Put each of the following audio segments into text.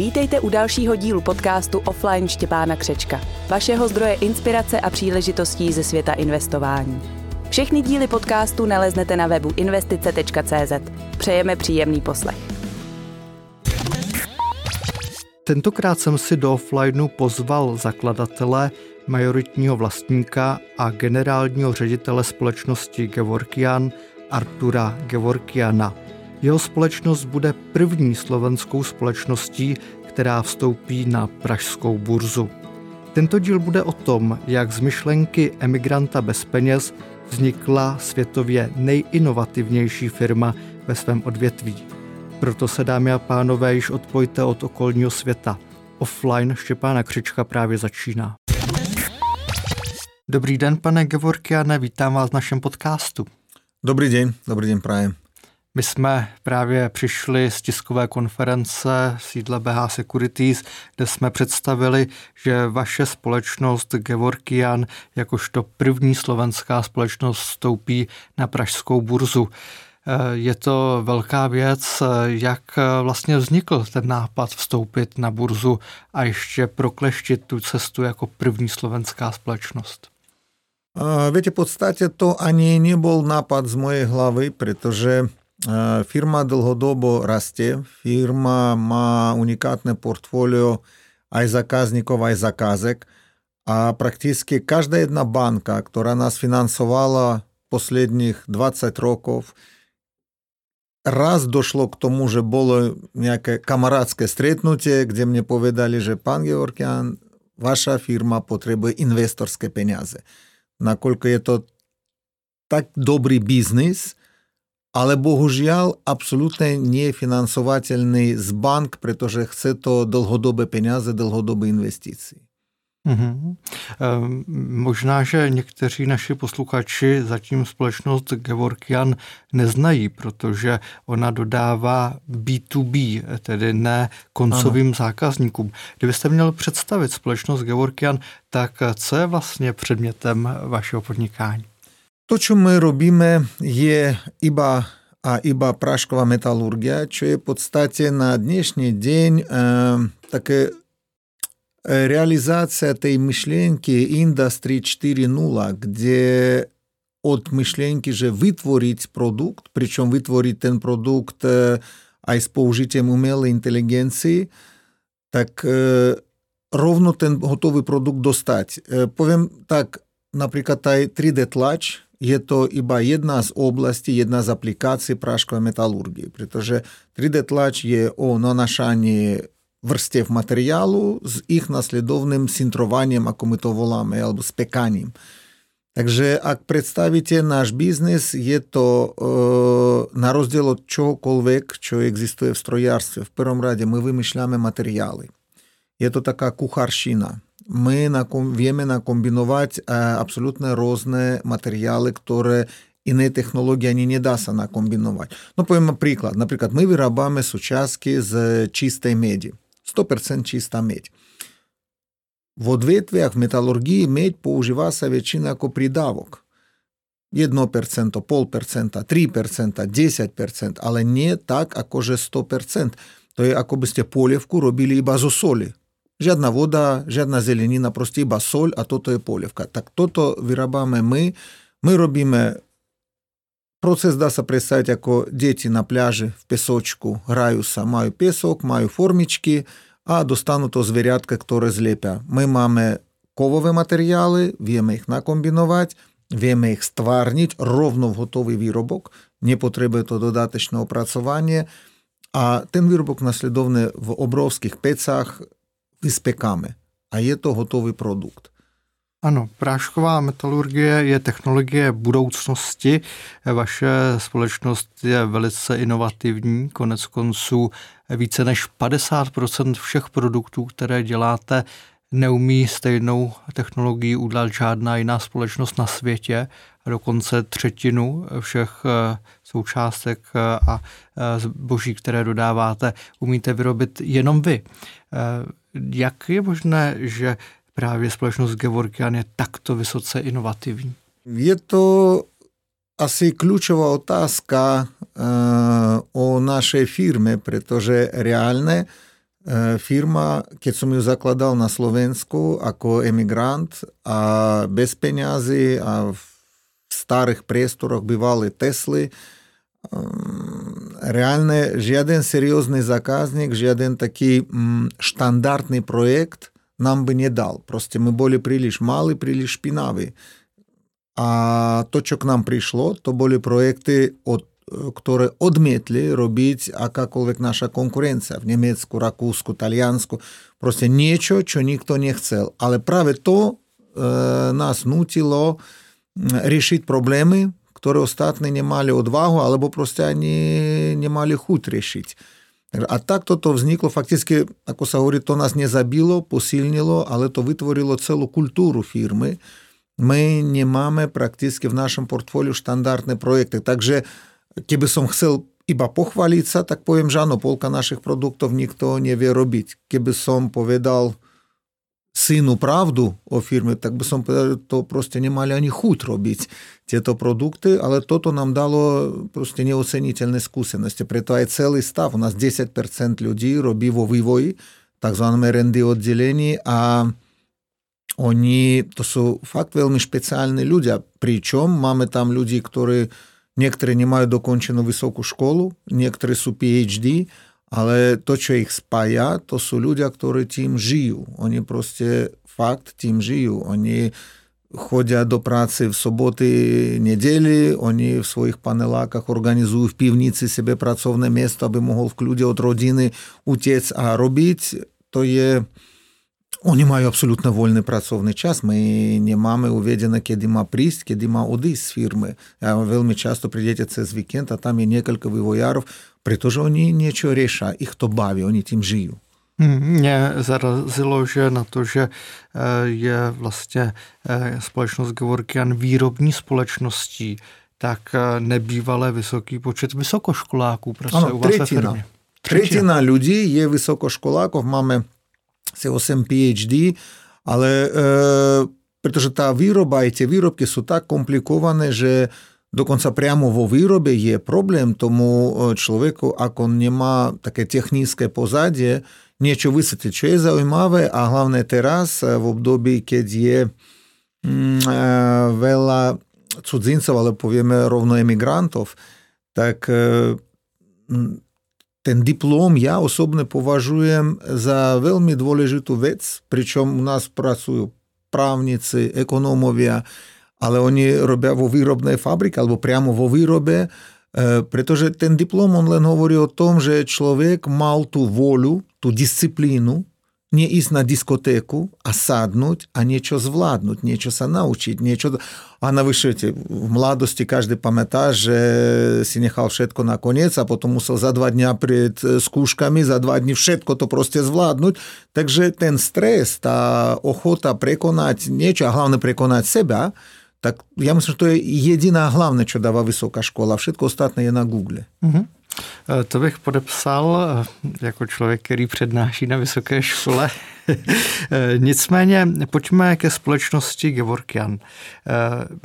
Vítejte u dalšího dílu podcastu Offline Štěpána Křečka, vašeho zdroje inspirace a příležitostí ze světa investování. Všechny díly podcastu naleznete na webu investice.cz. Přejeme příjemný poslech. Tentokrát jsem si do offlineu pozval zakladatele, majoritního vlastníka a generálního ředitele společnosti Gevorkian Artura Gevorkiana. Jeho společnost bude první slovenskou společností, která vstoupí na pražskou burzu. Tento díl bude o tom, jak z myšlenky emigranta bez peněz vznikla světově nejinovativnější firma ve svém odvětví. Proto se, dámy a pánové, již odpojte od okolního světa. Offline Štěpána Křička právě začíná. Dobrý den, pane Gevorkiane, vítám vás v našem podcastu. Dobrý den, dobrý den, prajem. My jsme právě přišli z tiskové konference v sídle BH Securities, kde jsme představili, že vaše společnost Gevorkian jakožto první slovenská společnost vstoupí na pražskou burzu. Je to velká věc, jak vlastně vznikl ten nápad vstoupit na burzu a ještě prokleštit tu cestu jako první slovenská společnost. Viete, v podstate to ani nebol nápad z mojej hlavy, pretože Firma dlhodobo rastie, firma má unikátne portfólio aj zákazníkov, aj zakázek a prakticky každá jedna banka, ktorá nás finansovala последніх 20 років, раз дошло к тому, що було яке камарадське стрітнуття, де мені повідали, що пан Георгіан, ваша фірма потребує інвесторські пенязи. Накільки є то так добрий бізнес, ale bohužiaľ absolútne nie je financovateľný z bank, pretože chce to dlhodobé peniaze, dlhodobé investície. Mm-hmm. E, možná, že někteří naši posluchači zatím společnost Gevorkian neznají, protože ona dodává B2B, tedy ne koncovým ano. zákazníkům. Kdybyste měl představit společnost Gevorkian, tak co je vlastně předmětem vašeho podnikání? То, що ми робимо, є іба а іба прашкова металургія, що є подстаті на днішній день е, таке реализация этой мышленки Industry 4.0, где от мышленки же вытворить продукт, причем вытворить ten продукт а с použitiem umelej inteligencji, так ровно ten готовий продукт достать. Повім так, наприклад, 3D-тлач – je to iba jedna z oblastí, jedna z aplikácií práškovej metalurgie, pretože 3D tlač je o nanašaní vrstev materiálu s ich nasledovným sintrovaním, ako my to voláme, alebo spekaním. Takže ak predstavíte náš biznis, je to e, na rozdiel od čohokoľvek, čo existuje v strojárstve. V prvom rade my vymýšľame materiály. Je to taká kucharšina мы на, веме накомбиновать е, абсолютно разные материалы, которые иные технологии они не даст она комбиновать. Ну, поємо приклад. Наприклад, ми виробляємо сучаски з чистої меді. 100% чиста медь. В одвітвях в металургії медь поуживається вічина як придавок. 1%, 0,5%, 3%, 10%, але не так, як 100%. То є, якби сте полівку робили і базу солі. Żadna woda, żadna zelenina, prostiba sol, a to to jest polewka. Tak to to wyrabamy my. My robimy Процес даса представить, ако діти на пляжі в пісочку граються, маю пісок, маю формічки, а достану то звірятка, хто злепя. Ми маємо ковові матеріали, віємо їх накомбінувати, віємо їх створити ровно в готовий виробок, не потребує то додаточного працювання. А тен виробок наслідовний в обровських пецах, vyspekáme. A je to hotový produkt. Ano, prášková metalurgie je technologie budoucnosti. Vaše společnost je velice inovativní. Konec konců více než 50% všech produktů, které děláte, neumí stejnou technologii udělat žádná jiná společnost na světě. A dokonce třetinu všech eh, součástek eh, a eh, zboží, které dodáváte, umíte vyrobit jenom vy. Jak je možné, že právě společnost Gevorkian je takto vysoce inovativní? Je to asi kľúčová otázka uh, o našej firme, pretože reálne Firma, keď som ju zakladal na Slovensku ako emigrant a bez peňazí a v starých priestoroch bývali Tesly, reálne žiaden seriózny zákazník, žiaden taký štandardný projekt нам бы не дал. Просто мы были прилиш малы, прилиш шпинави. А то, що к нам прийшло, то були проекти, от, які одмітли робити якаковик наша конкуренція в німецьку, ракуску, італіянську. Просто нічого, що ніхто не хотів. Але праве то е, нас нутило рішити проблеми, які остатні не мали odvahu, або просто вони не мали хуть рішити. A takto to vzniklo, fakticky, ako sa hovorí, to nás nezabilo, posilnilo, ale to vytvorilo celú kultúru firmy. My nemáme prakticky v našom portfóliu štandardné projekty. Takže keby som chcel iba pochváliť sa, tak poviem, že áno, polka našich produktov nikto nevie robiť. Keby som povedal, сыну правду о фирме, так би сам то просто не мали они худ робить те то продукты, але то то нам дало просто неоцінительні скусеності. Притое цілий став, у нас 10% людей робив у вивої, так званому РНД відділенні, а они, то су факт вельми спеціальні люди, причому мами там люди, які Некоторые не мают доконченную высокую школу, некоторые су PhD, ale to, čo ich spája, to sú ľudia, ktorí tým žijú. Oni proste fakt tým žijú. Oni chodia do práce v soboty, nedeli, oni v svojich panelákach organizujú v pivnici sebe pracovné miesto, aby mohol v kľude od rodiny utiec a robiť. To je... Oni imaju apsolutno voljni pracovni čas. Mi nemamo uvedeno, kjer ima prist, kjer ima odis s firme. Ja, veoma često pridete čez vikend, a tam je nekoliko vivojarov, pretože oni niečo riešia, ich to baví, oni tím žijú. Mě zarazilo, že na to, že je vlastně společnost Gevorkian výrobní společností, tak nebývalé vysoký počet vysokoškoláků. Prostě ano, u vás tretina. Tretina lidí je vysokoškolákov, máme asi 8 PhD, ale e, protože ta výroba i tie výrobky sú tak komplikované, že Dokonca vo výrobe je problém tomu človeku, ak on nemá také technické pozadie, niečo vysvetliť, čo je zaujímavé a hlavne teraz v období, keď je mm, veľa cudzincov, ale povieme rovno emigrantov, tak ten diplom ja osobne považujem za veľmi dôležitú vec, pričom u nás pracujú právnici, ekonómovia, ale oni robia vo výrobnej fabrike alebo priamo vo výrobe, pretože ten diplom on len hovorí o tom, že človek mal tú voľu, tú disciplínu, не ísť na diskotéku a sadnúť a niečo zvládnuť, niečo sa naučiť, niečo... A navyše, v mladosti každý pamätá, že si nechal všetko na koniec a potom musel za dva dňa pred e, skúškami, za dva dní všetko to proste zvládnuť. Takže ten stres, tá ochota prekonať niečo, a hlavne prekonať seba, tak ja myslím, že to je jediná hlavné, čo dáva vysoká škola. Všetko ostatné je na Google. Uh-huh. To bych podepsal jako člověk, který přednáší na vysoké škole. Nicméně pojďme ke společnosti Gevorkian.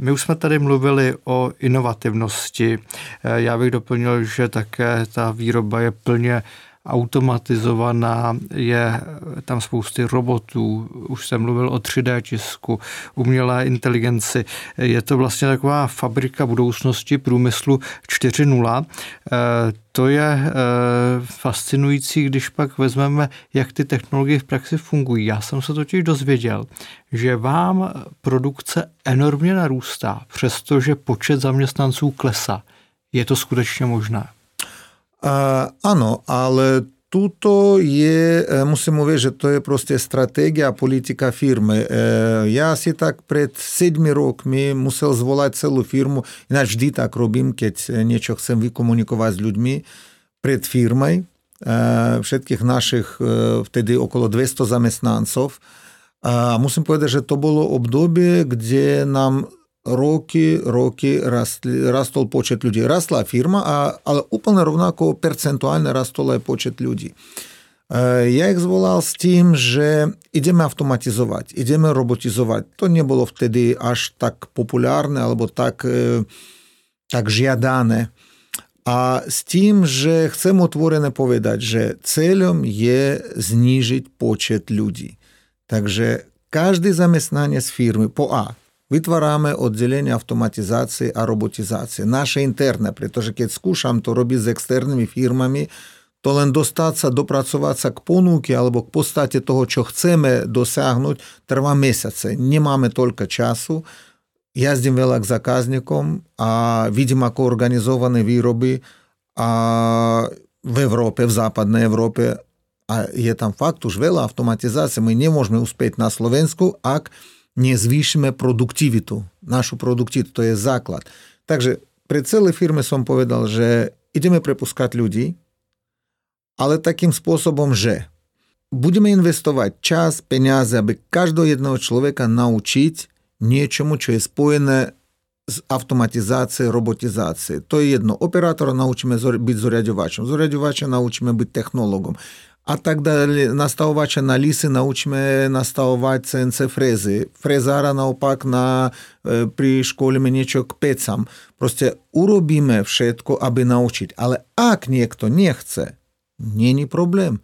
My už jsme tady mluvili o inovativnosti. Já bych doplnil, že také ta výroba je plně automatizovaná, je tam spousty robotů, už jsem mluvil o 3D tisku, umělé inteligenci. Je to vlastně taková fabrika budoucnosti průmyslu 4.0. Eh, to je eh, fascinující, když pak vezmeme, jak ty technologie v praxi fungují. Já jsem se totiž dozvěděl, že vám produkce enormně narůstá, přestože počet zaměstnanců klesá. Je to skutečně možné? Áno, ale tuto je, musím uvieť, že to je proste stratégia a politika firmy. Ja si tak pred 7 rokmi musel zvolať celú firmu, ináč vždy tak robím, keď niečo chcem vykomunikovať s ľuďmi pred firmой, všetkých našich vtedy okolo 200 zamestnancov. A musím povedať, že to bolo obdobie, kde nám роки, роки росли, растол почет людей. Росла фірма, а, але úplne rovnako percentuálne rastol aj počet ľudí. Ja ich zvolal s tým, že ideme automatizovať, ideme robotizovať. To nebolo vtedy až tak populárne alebo tak, tak žiadané. A s tým, že chcem otvorené povedať, že cieľom je znížiť počet ľudí. Takže každý zamestnanec firmy po A vytvárame oddelenie automatizácie a robotizácie. Naše interné, pretože keď skúšam to robiť s externými firmami, to len dostať sa, dopracovať sa k ponuke alebo k podstate toho, čo chceme dosiahnuť, trvá mesiace. Nemáme toľko času, jazdím veľa k zákazníkom a vidím, ako organizované výroby a v Európe, v západnej Európe a je tam fakt už veľa automatizácie. My nemôžeme uspieť na Slovensku, ak nezvýšime produktivitu. Našu produktivitu, to je základ. Takže pre celé firmy som povedal, že ideme prepuskať ľudí, ale takým spôsobom, že budeme investovať čas, peniaze, aby každého jedného človeka naučiť niečomu, čo je spojené s automatizáciou, robotizáciou. To je jedno. Operátora naučíme byť zoriadovačom, zoriadovača naučíme byť technologom. a tak dalej, nastałować analizy, nauczmy nastałować sence frezy. Frezara naopak na, pri szkole mnieczok pecam. Proste urobimy wszystko, aby nauczyć, ale ak niekto nie chce, nie, nie problem.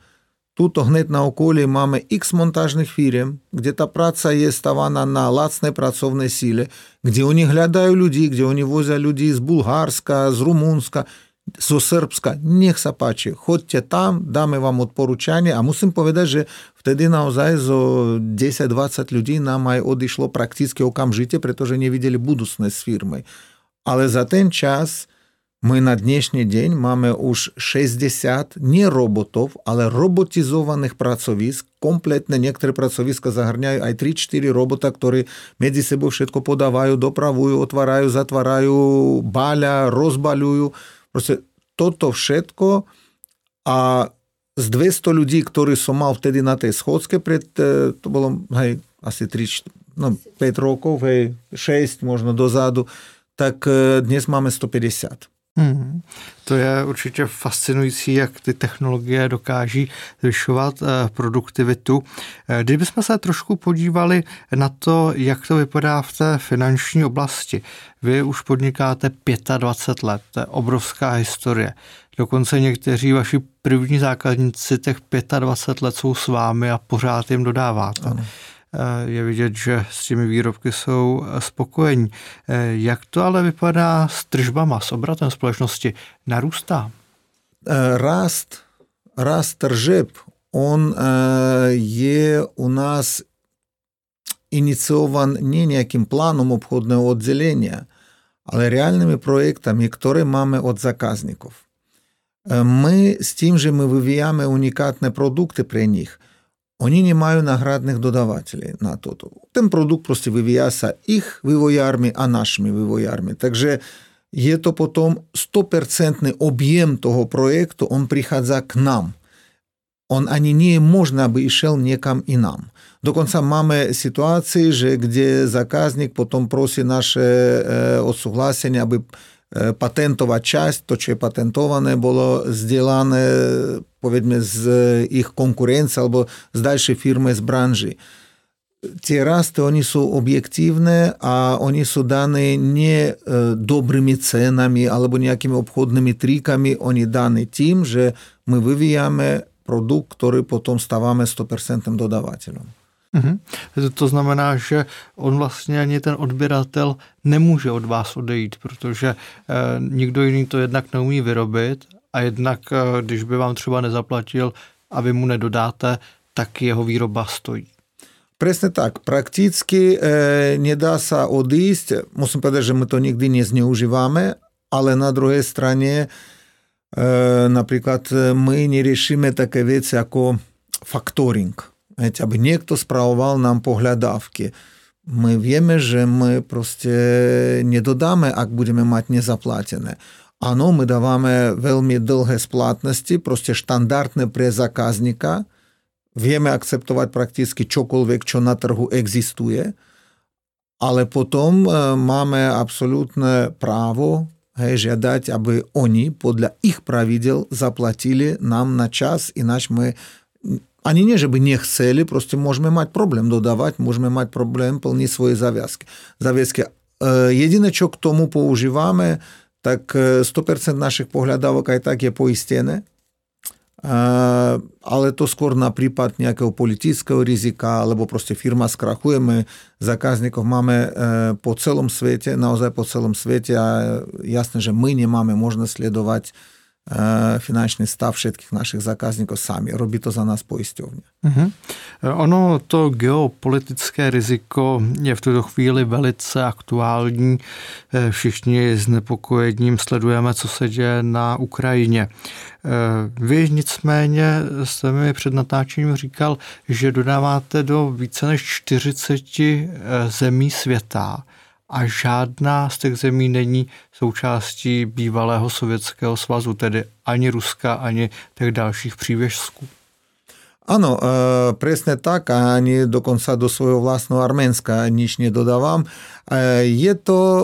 Тут гнет на околі маємо ікс монтажних фірм, де та праця є ставана на лацне працовне сіле, де вони глядають людей, де вони возять людей з Булгарська, з Румунська – Сусербська, ніх сапачі, ходьте там, дамо вам от поручання. А мусим повідати, що втеді наозай за 10-20 людей нам має одійшло практично окамжиття, притоже не виділи будучність фірми. Але за той час ми на днішній день маємо уж 60 не роботів, але роботизованих працовіск. Комплетно некоторые працовиска загарняють, а 3-4 робота, які між собою все подавають, доправують, отвараю, затвараю, баля, розбалюю – Proste toto všetko a z 200 ľudí, ktorí som mal vtedy na tej schodske, pred, to bolo hej, asi 3, no, 5 rokov, hej, 6 možno dozadu, tak dnes máme 150. Hmm. To je určitě fascinující, jak ty technologie dokáží zvyšovat eh, produktivitu. Eh, kdybychom se trošku podívali na to, jak to vypadá v té finanční oblasti. Vy už podnikáte 25 let, to je obrovská historie. Dokonce někteří vaši první zákazníci těch 25 let jsou s vámi a pořád jim dodáváte. Ano. Je vidět, že s těmi výrobky jsou spokojení. E, jak to ale vypadá s tržbama, s obratem společnosti? Narůstá? Rast, rast tržeb, on je u nás ініційован не ніяким планом обходного відділення, але реальними проектами, які маємо від заказників. Ми з тим же ми вивіяємо унікатні продукти при них – вони не мають наградних додавателей на тот. Ten продукт просто вивіявся їх вивоярми, а нашими вивоярми. Также є то потом стопроцентный объем того проекта, он приходя к нам. Он они не можно бы шел некам и нам. До конца маємо ситуации де заказник потом просит наше э, отсогласение, чтобы bolo zdieľané povedzme z ich konkurencie alebo z ďalšej firmy z branži. Tie rasty, oni sú objektívne a oni sú dané nie dobrými cenami alebo nejakými obchodnými trikami, oni dané tým, že my vyvíjame produkt, ktorý potom stávame 100% dodávateľom. Mm-hmm. To znamená, že on vlastně ani ten odběratel nemůže od vás odejít, protože e, nikdo jiný to jednak neumí vyrobit a jednak, e, když by vám třeba nezaplatil a vy mu nedodáte, tak jeho výroba stojí. Presne tak. Prakticky e, nedá sa odísť. Musím povedať, že my to nikdy nezneužívame, ale na druhej strane e, napríklad my neriešime také veci ako faktoring aby niekto spravoval nám pohľadávky. My vieme, že my proste nedodáme, ak budeme mať nezaplatené. Áno, my dávame veľmi dlhé splátnosti, proste štandardné pre zákazníka. Vieme akceptovať prakticky čokoľvek, čo na trhu existuje, ale potom máme absolútne právo hej, žiadať, aby oni podľa ich pravidel zaplatili nám na čas, ináč my Они не, żeby не chceli, просто можемо мати проблем додавати, можемо мати проблем плні свої зав'язки. зав'язки. Єдине, що к тому поуживаємо, tak 100% našich pohľadávok aj tak je poistené, ale to skôr na prípad nejakého politického rizika, alebo proste firma skrachuje. My zákazníkov máme po celom svete, naozaj po celom svete a jasné, že my nemáme možnosť sledovať finančný stav všetkých našich zákazníkov sami. Robí to za nás poisťovňa. Uh-huh. Ono to geopolitické riziko je v tuto chvíli velice aktuální. Všichni s nepokojením sledujeme, co se děje na Ukrajině. Vy nicméně jste mi před natáčením říkal, že dodáváte do více než 40 zemí světa a žádná z těch zemí není součástí bývalého Sovětského svazu, tedy ani Ruska, ani těch dalších přívěžsků. Áno, e, presne tak a ani dokonca do svojho vlastného Arménska nič nedodávam. E, je to e,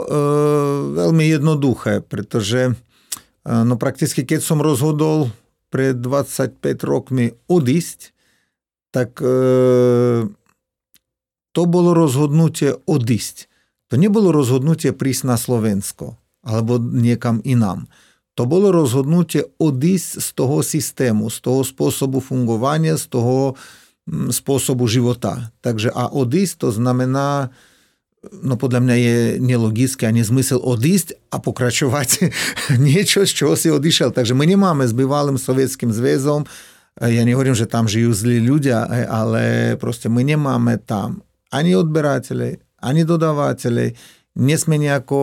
veľmi jednoduché, pretože no prakticky keď som rozhodol pred 25 rokmi odísť, tak to bolo rozhodnutie odísť. To nebolo rozhodnutie prísť na Slovensko alebo niekam inám. To bolo rozhodnutie odísť z toho systému, z toho spôsobu fungovania, z toho spôsobu života. Takže a odísť to znamená, no podľa mňa je nelogické a nezmysel odísť a pokračovať niečo, z čoho si odišiel. Takže my nemáme s bývalým sovietským zväzom, ja nehovorím, že tam žijú zlí ľudia, ale proste my nemáme tam ani odberateľov, ani dodávateľe, nie sme nejako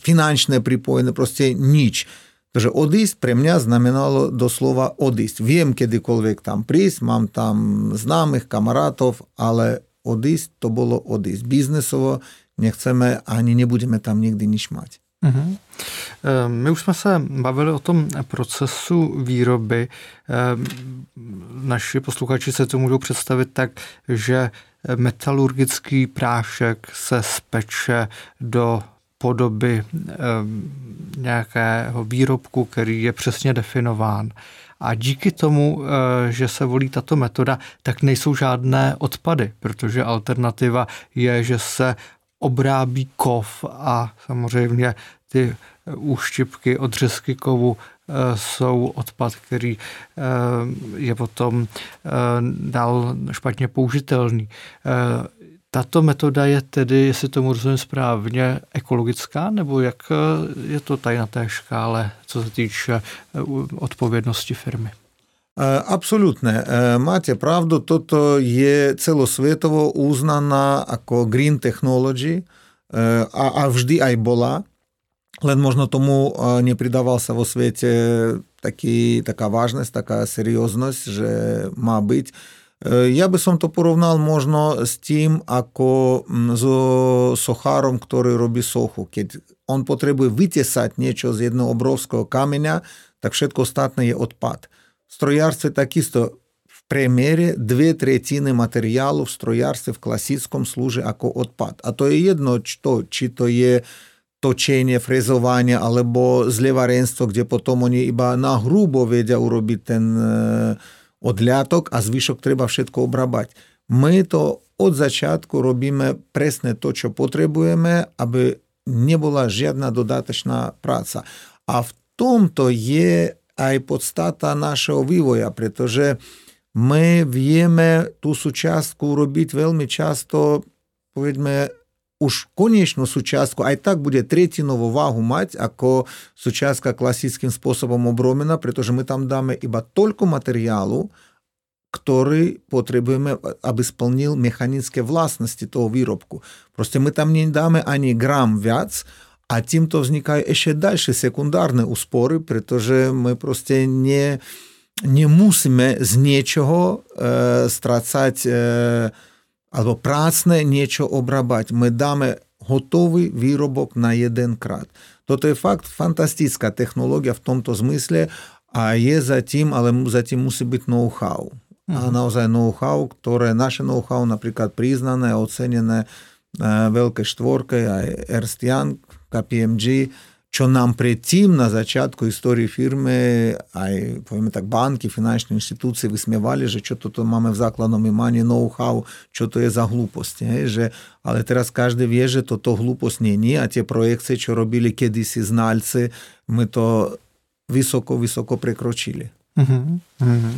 finančné pripojené, proste nič. Takže odísť pre mňa znamenalo doslova odísť. Viem kedykoľvek tam prísť, mám tam známych, kamarátov, ale odísť to bolo odísť. Biznesovo nechceme ani nebudeme tam nikdy nič mať. Uh-huh. My už jsme se bavili o tom procesu výroby. Ehm, naši posluchači se to můžou představit tak, že metalurgický prášek se speče do podoby nějakého výrobku, který je přesně definován. A díky tomu, eh, že se volí tato metoda, tak nejsou žádné odpady, protože alternativa je, že se obrábí kov a samozřejmě ty úštěpky, odřezky kovu eh, jsou odpad, který eh, je potom eh, dál špatně použitelný. Tato metoda je tedy, jestli tomu rozumím správně, ekologická, nebo jak je to tady na té škále, co se týče odpovědnosti firmy? Absolutne. Máte pravdu, toto je celosvetovo uznaná ako green technology a, a vždy aj bola. Возможно, тому не придавался во свете такі, така важність, така серйозність, що мабуть. Э, я би сам то порівняв можна з тим, ако з сохаром, який робить соху. Кід он потребує витісати нічого з одного каменя, так все остатне є відпад. В строярстві так істо в примері дві третини матеріалу в строярстві в класичному служить ако відпад. А то є єдно, що, чи то є na hrubo vedia urobiť ten odľatok a zvyšok treba všetko obrabať. My to od začiatku robíme presne to, čo potrebujeme, aby nebola žiadna dodatočná práca. A v tomto je aj podstata našeho vývoja, pretože my vieme tú súčiastku robiť veľmi často, povedme, уж конічну сучаску, а й так буде третінову вагу мати, ако сучаска класичним способом обромена, притоже ми там дамо іба тільки матеріалу, который потребуем, аби сповнив механічні власності того виробку. Просто ми там не дамо ані грам вяць, а тим то возникає ще далі секундарні успори, притоже ми просто не, не мусимо з нічого е, э, страцати э, е, alebo prácne niečo obrabať. My dáme hotový výrobok na jeden krát. Toto je fakt fantastická technológia v tomto zmysle a je zatím, ale zatím musí byť know-how. Mm. A mhm. naozaj know-how, ktoré naše know-how napríklad priznané ocenené veľké štvorke, aj Ernst Young, KPMG, що нам при цім на початку історії фірми, а й повімо так, банки, фінансові інституції висмівали, що то, то маме в закладному імані ноу-хау, що то є за глупості. Же, але зараз кожен в'є, що то, то глупость ні, ні, а ті проекції, що робили кедись знальці, ми то високо-високо прикрочили. Угу, угу.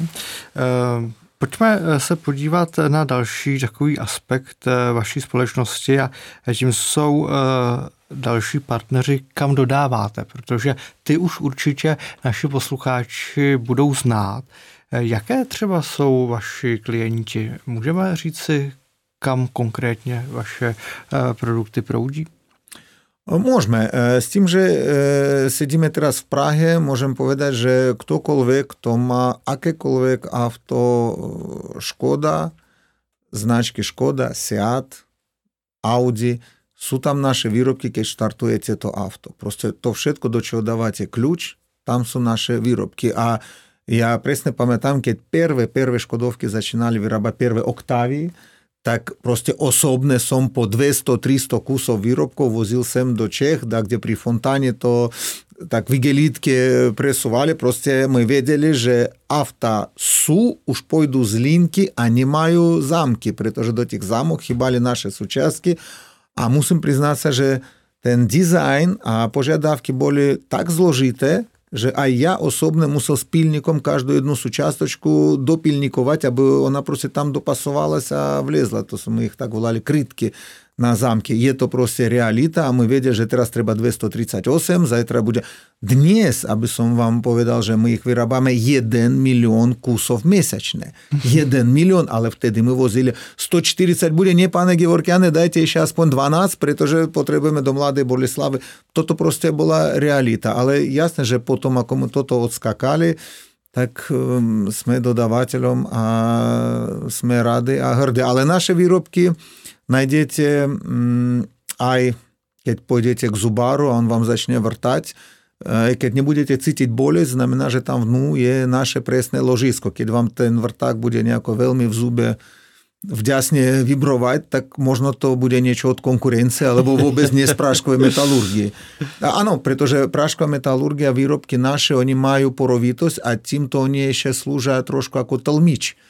Е, pojďme se podívat na další takový aspekt vaší společnosti a tím jsou uh, další partneři, kam dodáváte, protože ty už určitě naši posluchači budou znát. Jaké třeba jsou vaši klienti? Můžeme říct si, kam konkrétně vaše produkty proudí? Môžeme. S tým, že sedíme teraz v Prahe, môžem povedať, že ktokoľvek, kto má akékoľvek auto Škoda, značky Škoda, Seat, Audi, sú tam naše výrobky, keď štartujete to auto. Proste to všetko, do čoho dávate kľúč, tam sú naše výrobky. A ja presne pamätám, keď prvé, prvé Škodovky začínali vyrábať prvé Oktavy, tak proste osobne som po 200-300 kusov výrobkov vozil sem do Čech, da kde pri fontáne to tak vigelitke presúvali, proste my vedeli, že auta sú, už pôjdu z linky a nemajú zámky, pretože do tých zámok chýbali naše súčiastky a musím priznať sa, že ten dizajn a požiadavky boli tak zložité, же а я особному соспільником кожну одну сучасточку допільнікувати, аби вона просто там допасувалася, влізла. То ми їх так волали критки na zámke. Je to proste realita a my vedia, že teraz treba 238, zajtra bude dnes, aby som vám povedal, že my ich vyrábame 1 milión kusov mesačne. 1 milión, ale vtedy my vozili 140 bude, nie, pane Gevorkiane, dajte ešte aspoň 12, pretože potrebujeme do mladej Boleslavy. Toto proste bola realita, ale jasné, že potom, ako my toto odskakali, tak um, sme dodávateľom a sme rady a hrdí. Ale naše výrobky nájdete mm, aj keď pôjdete k zubáru a on vám začne vrtať, keď nebudete cítiť bolesť, znamená, že tam vnú je naše presné ložisko. Keď vám ten vrták bude nejako veľmi v zube vďasne vibrovať, tak možno to bude niečo od konkurencie, alebo vôbec nie z práškovej metalurgie. A áno, pretože prášková metalurgia, výrobky naše, oni majú porovitosť a týmto oni ešte slúžia trošku ako tlmič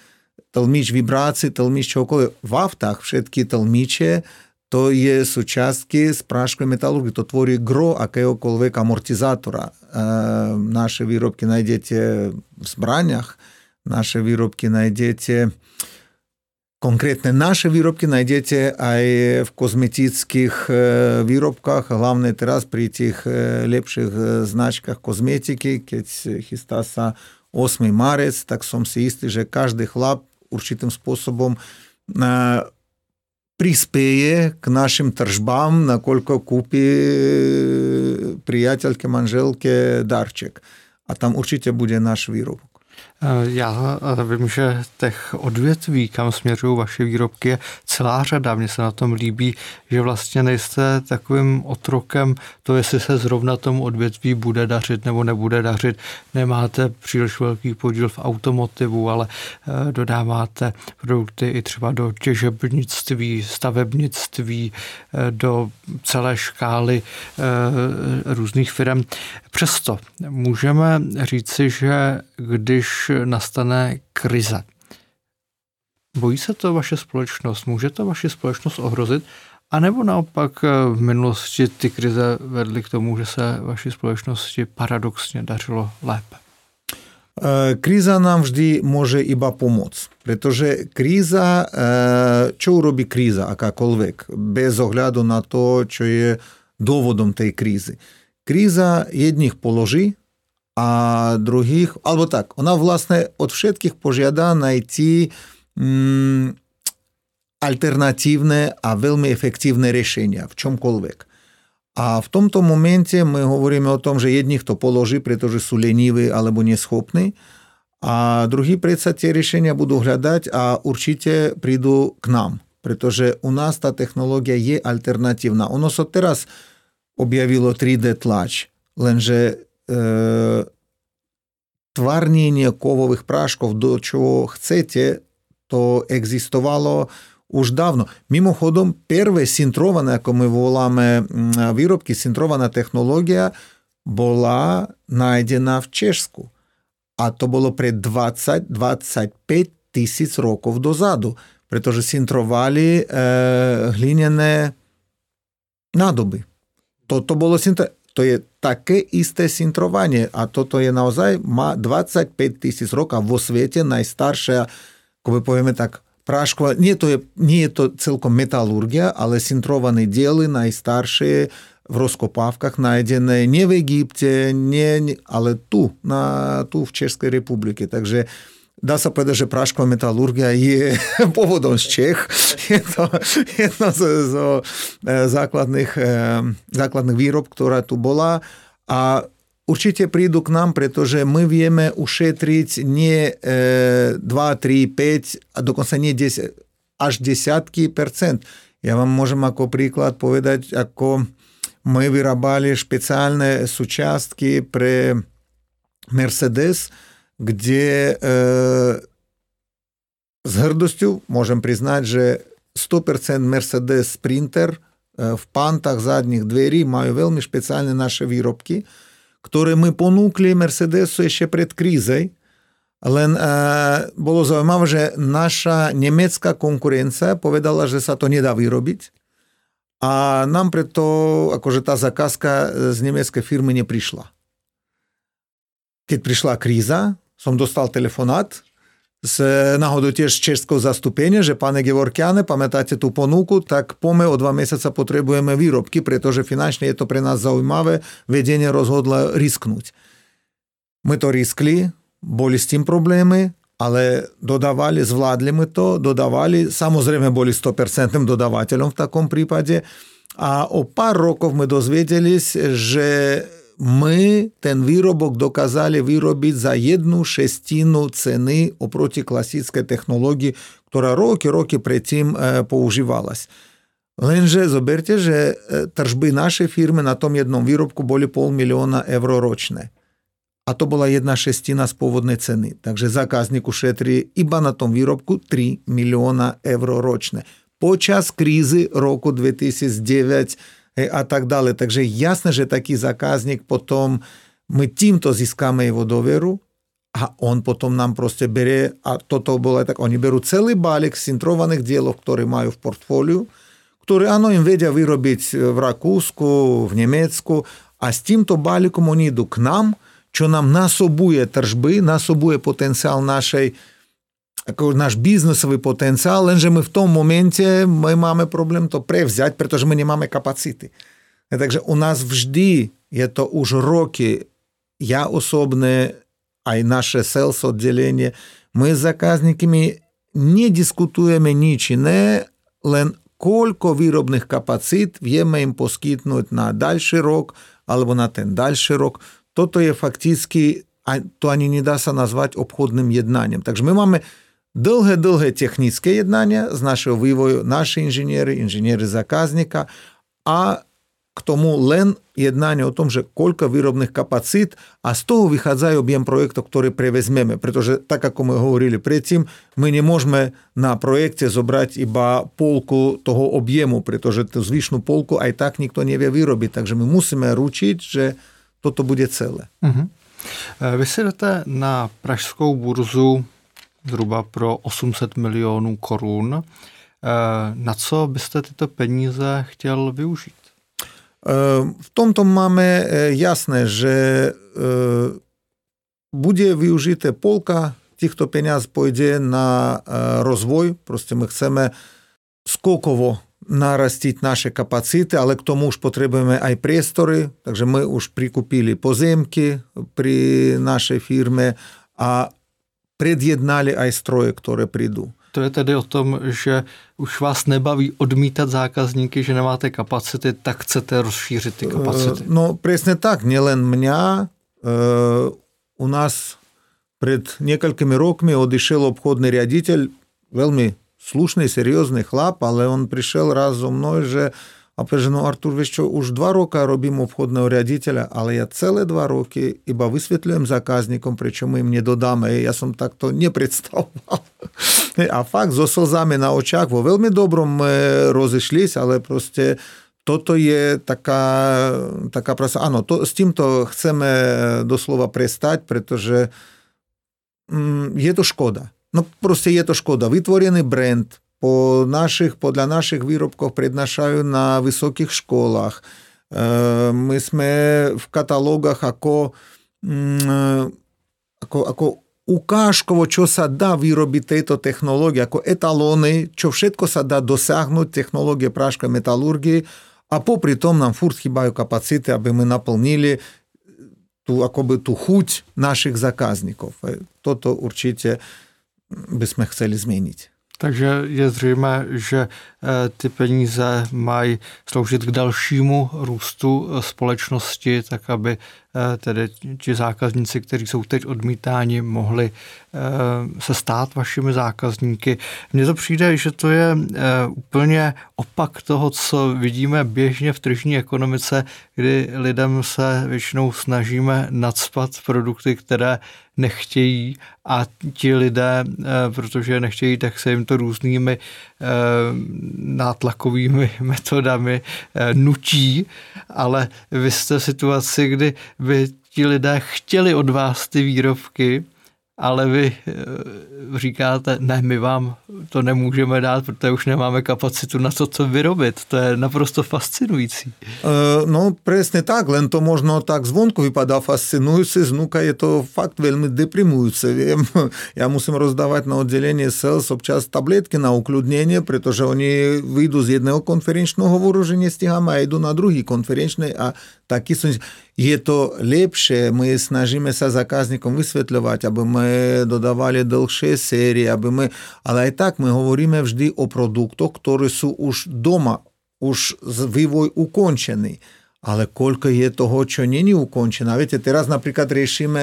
толміч вібраций, толміч чогоколи. Вафтах všetky толміче to je súčiastky z práškovej metalurgie. To tvorí gro akéhokoľvek amortizátora. E, naše výrobky nájdete v zbraniach, naše výrobky nájdete Конкретно наши виробки найдете а в косметических е, виробках, главное раз при тех е, лепших е, значках косметики, кеть хистаса 8. marec, tak som si istý, že každý chlap určitým spôsobom prispieje k našim tržbám, nakoľko kúpi priateľke, manželke darček. A tam určite bude náš výrobok. Eh, já eh, vím, že těch odvětví, kam směřují vaše výrobky, je celá řada. Mně se na tom líbí, že vlastně nejste takovým otrokem to, jestli se zrovna tomu odvětví bude dařit nebo nebude dařit. Nemáte příliš velký podíl v automotivu, ale eh, dodáváte produkty i třeba do těžebnictví, stavebnictví, do celé škály různých firm. Přesto můžeme říci, že když nastane krize. Bojí se to vaše společnost? Může to vaši společnost ohrozit? A nebo naopak eh, v minulosti ty krize vedly k tomu, že se vaší společnosti paradoxně dařilo lépe? Eh, kríza nám vždy môže iba pomôcť, pretože kríza, eh, čo urobí kríza akákoľvek, bez ohľadu na to, čo je dôvodom tej krízy. Kríza jedných položí a druhých, alebo tak, ona vlastne od všetkých požiada najti mm, alternatívne a veľmi efektívne riešenia v čomkoľvek. A v tomto momente my hovoríme o tom, že jedných to položí, pretože sú leniví alebo neschopní, a druhí predsa tie riešenia budú hľadať a určite prídu k nám, pretože u nás tá technológia je alternatívna. Ono sa teraz objavilo 3D tlač, lenže tvárnenie kovových práškov, do čoho chcete, to existovalo už dávno. Mimochodom, prvé sintrované, ako my voláme výrobky, sintrovaná technológia, була знайдена в Чешську. А то було при 20-25 тисяч років дозаду, притоже сінтрували е, глиняне надоби. То, то було сінтро... to je také isté sintrovanie a toto je naozaj, má 25 tisíc rokov vo svete najstaršia, ako by povieme tak, práškova, nie, to je, nie je to celkom metalurgia, ale sintrované diely najstaršie v rozkopávkach nájdené nie v Egypte, nie, ale tu, na, tu v Českej republike. Takže dá sa povedať, že prášková metalurgia je pôvodom z Čech. Je to jedno z, z základných, základných výrob, ktorá tu bola. A Určite prídu k nám, pretože my vieme ušetriť nie 2, 3, 5 a dokonca nie 10, až desiatky percent. Ja vám môžem ako príklad povedať, ako my vyrábali špeciálne súčiastky pre Mercedes, где э, с гордостью можем признать же 100% Mercedes Sprinter э, в пантах задніх дверей має вельми спеціальні наші виробки, які ми понукли Мерседесу ще перед кризою, але е, э, було займаво, що наша німецька конкуренція повідала, що це то не да виробити, а нам при то, акоже та заказка э, з німецької фірми не прийшла. Коли прийшла криза, som dostal telefonát z náhodou tiež českého zastúpenia, že pane Gevorkiane, pamätáte tú ponuku, tak pome o dva mesiaca potrebujeme výrobky, pretože finančne je to pre nás zaujímavé, vedenie rozhodlo risknúť. My to riskli, boli s tým problémy, ale dodávali, zvládli my to, dodávali, samozrejme boli 100% dodávateľom v takom prípade a o pár rokov my dozvedelись, že ми že tržby našej firmy na tom jednom výrobku boli pol milióna eur ročné. A to bola jedna šestina z pôvodnej ceny. Takže zákazník ušetrí iba na tom výrobku 3 milióna eur ročné. Počas krízy roku 2009 bolo aj tak, oni berú celý balík sintrovaných dielov, ktoré majú v portfóliu, ktoré áno, im vedia vyrobiť v Rakúsku, v Nemecku a s týmto balíkom oni idú k nám, čo nám nasobuje tržby, nasobuje potenciál našej ako náš biznisový potenciál, lenže my v tom momente my máme problém to prevziať, pretože my nemáme kapacity. E, takže u nás vždy je to už roky, я особне, а й наше селс відділення, ми з заказниками не дискутуємо нічине, лен колько виробних капацит в'ємо їм поскітнути на дальший рок, або на тен дальший рок, то то є фактично, то ані не даса назвати обходним єднанням. Так ми маємо Довге-довге технічне єднання з нашого вивою, наші інженери, інженери заказника, а к тому лен єднання о том, що кілька виробних капацит, а з того виходить об'єм проєкту, який привезмемо. Притоже, так як ми говорили предтім, ми не можемо на проєкті зібрати іба полку того об'єму, притоже ту звішну полку, а й так ніхто не виробить. Takže ми мусимо ручити, що toto буде ціле. Угу. Vy si jdete na pražskou zhruba pro 800 milionů korun. Na co byste tyto peníze chtěl využít? V tomto máme jasné, že bude využité polka týchto peniaz pôjde na rozvoj. Proste my chceme skokovo narastiť naše kapacity, ale k tomu už potrebujeme aj priestory, takže my už prikúpili pozemky pri našej firme a predjednali aj stroje, ktoré prídu. To je tedy o tom, že už vás nebaví odmítat zákazníky, že nemáte kapacity, tak chcete rozšířit ty kapacity. No presne tak, nielen mňa. U nás pred niekoľkými rokmi odišiel obchodný riaditeľ, veľmi slušný, seriózny chlap, ale on prišiel raz so mnou, že a каже, ну Артур, ви що, уж два роки робимо обходного рядителя, але я ціле два роки іба висвітлюємо заказником, причому їм не додам, я сам так то не представляв. А факт, зо сльозами на очах, во вельми добром ми розійшлися, але просто toto je taká, taká prasa. Áno, to, s týmto chceme doslova prestať, pretože mm, je to škoda. No proste je to škoda. Vytvorený brand po našich, podľa našich výrobkov prednášajú na vysokých školách. My sme v katalógach ako, mm, ako, ako ukážkovo, čo sa dá vyrobiť tejto technológie, ako etalóny, čo všetko sa dá dosiahnuť technológie práška metalurgii a popri tom nám furt chýbajú kapacity, aby my naplnili tú, akoby tú chuť našich zákazníkov. Toto určite by sme chceli zmeniť. Takže je zřejmé, že ty peníze mají sloužit k dalšímu růstu eh, společnosti, tak aby eh, tedy ti zákazníci, kteří jsou teď odmítáni, mohli se stát vašimi zákazníky. Mně to přijde, že to je úplně opak toho, co vidíme běžně v tržní ekonomice, kdy lidem se většinou snažíme nadspat produkty, které nechtějí a ti lidé, eh, protože nechtějí, tak se jim to různými eh, nátlakovými metodami eh, nutí, ale vy jste v situaci, kdy by ti lidé chtěli od vás ty výrobky, ale vy eh, říkáte, ne, my vám to nemůžeme dát, protože už nemáme kapacitu na to, co vyrobit. To je naprosto fascinující. Uh, no presne tak, len to možno tak zvonku vypadá fascinujúce, znuka je to fakt veľmi deprimujúce. Viem, ja musím rozdávať na oddelenie sales občas tabletky na ukludnenie, pretože oni vyjdú z jedného konferenčného hovoru, že nestíhame a idú na druhý konferenčný a taký som є то ліпше. Ми снажимося заказником висвітлювати, аби ми додавали довше серії, аби ми. Але і так ми говоримо завжди о продуктах, які су уж дома, уж вивой укончений. Але кілька є того, що не, не укончено. А видите, зараз, наприклад, рішимо,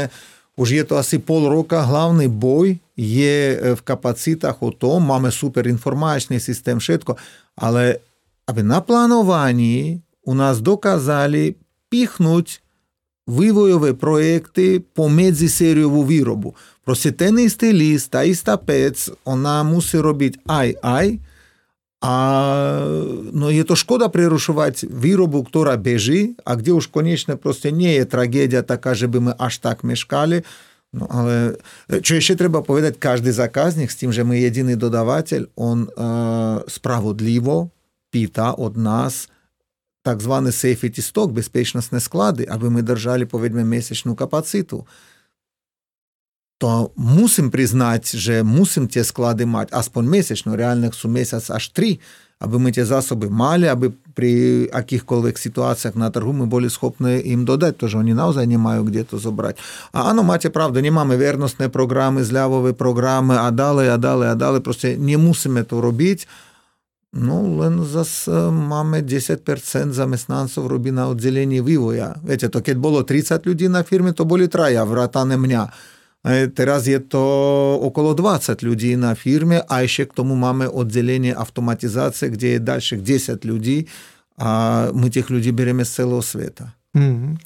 Уж є то асі полрока, головний бой є е, в капацитах ОТО, маємо суперінформаційний систем, швидко, але аби на плануванні у нас доказали піхнуть aj aj a no je to škoda prerušovať výrobu, ktorá beží a kde už konečne proste nie je tragédia taká, že by my až tak meškali. No ale čo ešte treba povedať, každý zákazník s tým, že my jediný dodávateľ, on uh, spravodlivo pýta od nás так званий safety stock, безпечностні склади, аби ми держали, повідьме, місячну капациту, то мусим признати, що мусим ті склади мати, аспон місячно, реальних су місяць аж три, аби ми ті засоби мали, аби при яких-колик ситуаціях на торгу ми були схопні їм додати, тож вони навзай не мають где-то забрати. А ано, маті правда, не маємо верностні програми, злявові програми, а далі, а далі, а далі, просто не мусимо це робити, Ну, máme 10% zamestnancov robí na oddelení vývoja. Viete, to keď bolo 30 ľudí na firme, to boli traja, vrátane mňa. Teraz je to okolo 20 ľudí na firme a máme oddelenie automatizácie, kde je ďalších 10 ľudí a my tých ľudí berieme z celého sveta. Hmm.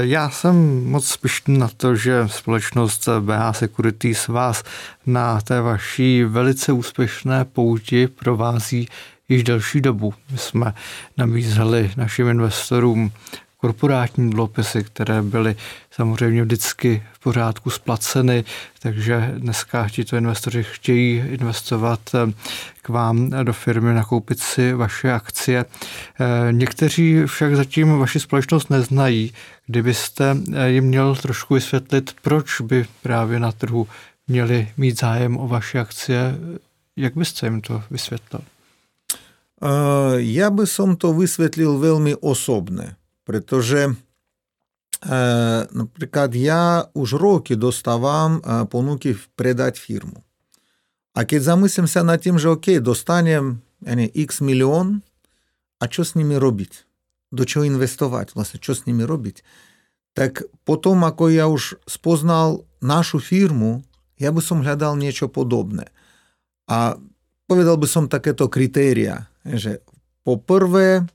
Já jsem moc pišný na to, že společnost BH Securities vás na té vaší velice úspěšné pouti provází již delší dobu. My jsme nabízeli našim investorům korporátní dluhopisy, které byly samozřejmě vždycky v pořádku splaceny, takže dneska tito investoři chtějí investovat eh, k vám do firmy, nakoupit si vaše akcie. Eh, někteří však zatím vaši společnost neznají. Kdybyste eh, jim měl trošku vysvětlit, proč by právě na trhu měli mít zájem o vaše akcie, jak byste jim to vysvětlil? Ja by som to vysvetlil veľmi osobne pretože наприклад, я už роки доставам понуки предать фірму. А keď замислимся над тим, že OK, ja X мільйон, а що з ними робити? До чого інвестувати, власне, що з ними робити? Так потім, ако я уж спознав нашу фірму, я би сам глядав нічого подобне. А повідав би сам таке-то критерія, že по-перше,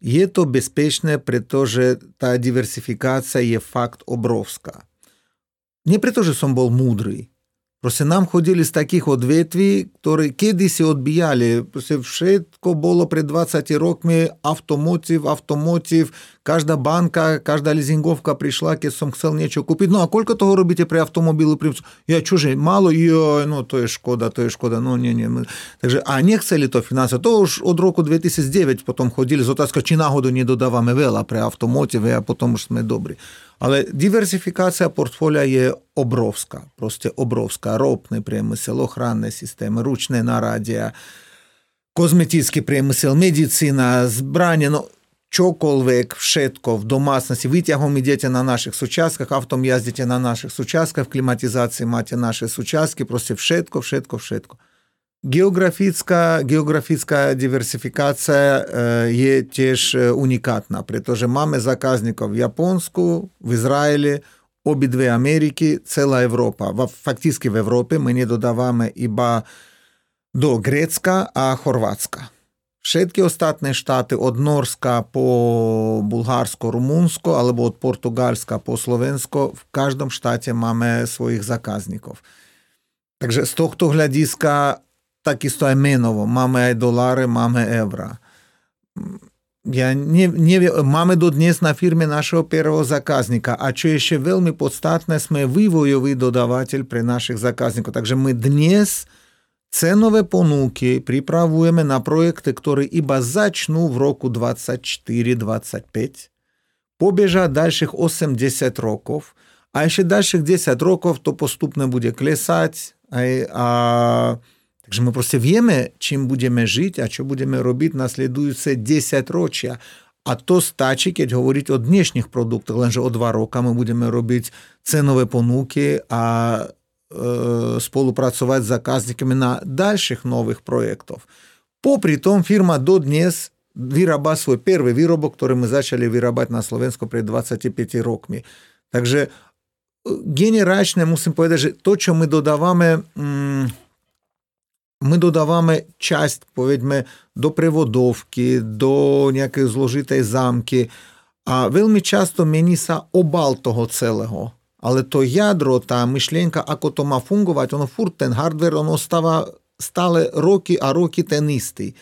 Je to bezpečné, pretože tá diversifikácia je fakt obrovská. Nie preto, že som bol múdry, Proste нам ходили з таких от ветві, які кидись odbijali. Proste všetko bolo pred 20 rokmi автомотив, автомотив, každá banka, každá leasingovka prišla, keď som chcel niečo kúpiť. No a koľko toho robíte pre automobilu? Ja čože, málo? Jo, no to je škoda, to je škoda. No nie, nie. Takže, a nechceli to financovať. To už od roku 2009 potom chodili z otázka, či náhodou nedodávame veľa pre automotive a potom už sme dobrí. Але диверсифікація портфоля є обровська, просто обровська. Ропний промисел, охранні системи, ручне нарадія, косметичний промисел, медицина, збрання, ну, чоколвек, všetko в домасності. Витягом ідете на наших сучастках, автом їздите на наших сучастках, в кліматизації маєте наші сучастки, просто všetko, všetko, všetko. Geografická, geografická diversifikácia je tiež unikátna, pretože máme zákazníkov v Japonsku, v Izraeli, obidve Ameriky, celá Európa. Fakticky v Európe my nedodávame iba do Grécka a Chorvátska. Všetky ostatné štáty od Norska po Bulharsko, Rumunsko alebo od Portugalska po Slovensko, v každom štáte máme svojich zákazníkov. Takže z tohto hľadiska так и Стойменову. Мамы доллары, мамы евро. Я не, не, máme dodnes na firme našeho prvého zákazníka a čo ešte veľmi podstatné, sme vývojový dodávateľ pre našich zákazníkov. Takže my dnes cenové ponuky pripravujeme na projekty, ktoré iba začnú v roku 24-25, побежа дальших 80 років, а ще дальших 10 років то поступно буде клясати, а, а Takže ми просто vieme, čím budeme žiť a čo budeme robiť nasledujúce 10 ročia. A to stačí, keď hovoriť o dnešných produktoch, lenže o dva roka my budeme robiť cenové ponuky a e, spolupracovať s zákazníkami na ďalších nových projektov. Popri tom firma dodnes vyrába svoj prvý výrobok, ktorý my začali vyrábať na Slovensku pred 25 rokmi. Takže generačne musím povedať, že to, čo my dodávame, mm, ми додаємо часть, повідьме, до приводовки, до nejakої зложитої замки. А вельми часто меніса обал того целого. Але то ядро, та мишленька, ако то ма фунгувати, воно фурт ten hardware, воно става, стали роки, а роки istý.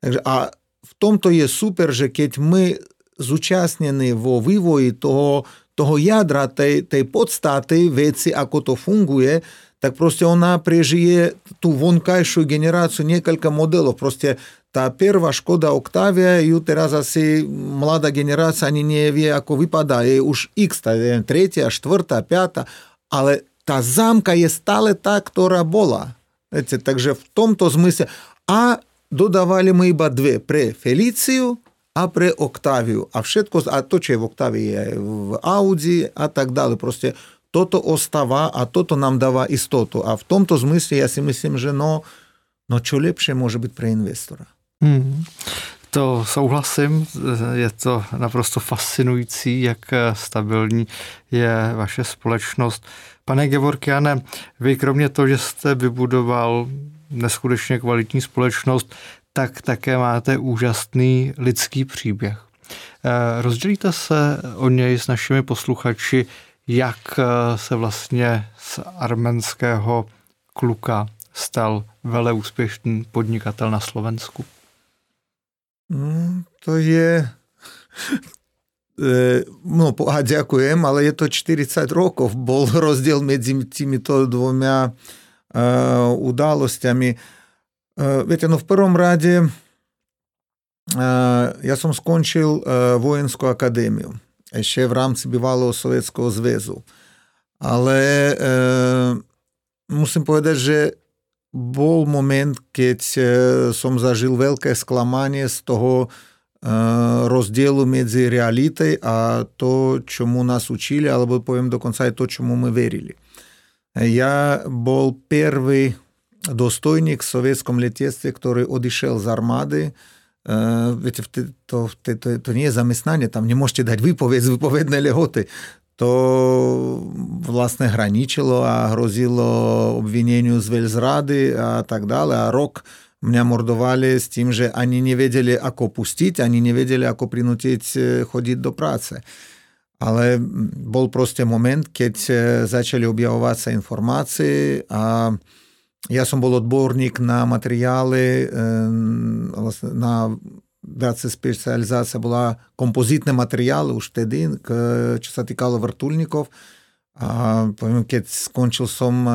Takže, a в тому то є супер, že keď ми зучаснені vo vývoji toho, toho jadra, tej, tej podstaty veci, ako to funguje, tak proste ona prežije tú vonkajšiu generáciu niekoľko modelov. Proste tá prvá Škoda Octavia, ju teraz asi mladá generácia ani nevie, ako vypadá. Je už x, tá je tretia, štvrtá, piata, ale tá zámka je stále tá, ktorá bola. Viete, takže v tomto zmysle. A dodávali my iba dve pre Feliciu a pre Octaviu. A všetko, a to, čo je v Octavii, je v Audi a tak ďalej. Proste toto ostáva a toto nám dáva istotu. A v tomto zmysle ja si myslím, že no, no čo lepšie môže byť pre investora. Hmm. To souhlasím, je to naprosto fascinující, jak stabilní je vaše společnost. Pane Gevorkiane, vy kromě toho, že jste vybudoval neskutečně kvalitní společnost, tak také máte úžasný lidský příběh. Eh, rozdělíte se o něj s našimi posluchači, jak eh, se vlastně z arménského kluka stal vele úspěšný podnikatel na Slovensku? Mm, to je... Eh, no, a ďakujem, ale je to 40 rokov. Bol rozdiel medzi týmito dvoma uh, udalosťami. Э, Видите, ну в первом раді э, я сам скончив э, воїнську академію ще в рамках бівалого Совєтського Зв'язку. Але е, мусим повідати, що був момент, коли сам зажив велике скламання з того розділу між реалітою, а то, чому нас учили, або, повім, до кінця, і то, чому ми вірили. Я був перший dostojník v sovietskom letectve, ktorý odišiel z armády, viete, to, to, to, to nie je zamestnanie, tam nemôžete dať výpoveď z výpovednej lehoty. To vlastne hraničilo a hrozilo obvineniu z veľzrady a tak dále. A rok mňa mordovali s tým, že ani nevedeli, ako pustiť, ani nevedeli, ako prinútiť chodiť do práce. Ale bol proste moment, keď začali objavovať sa informácie a skončil som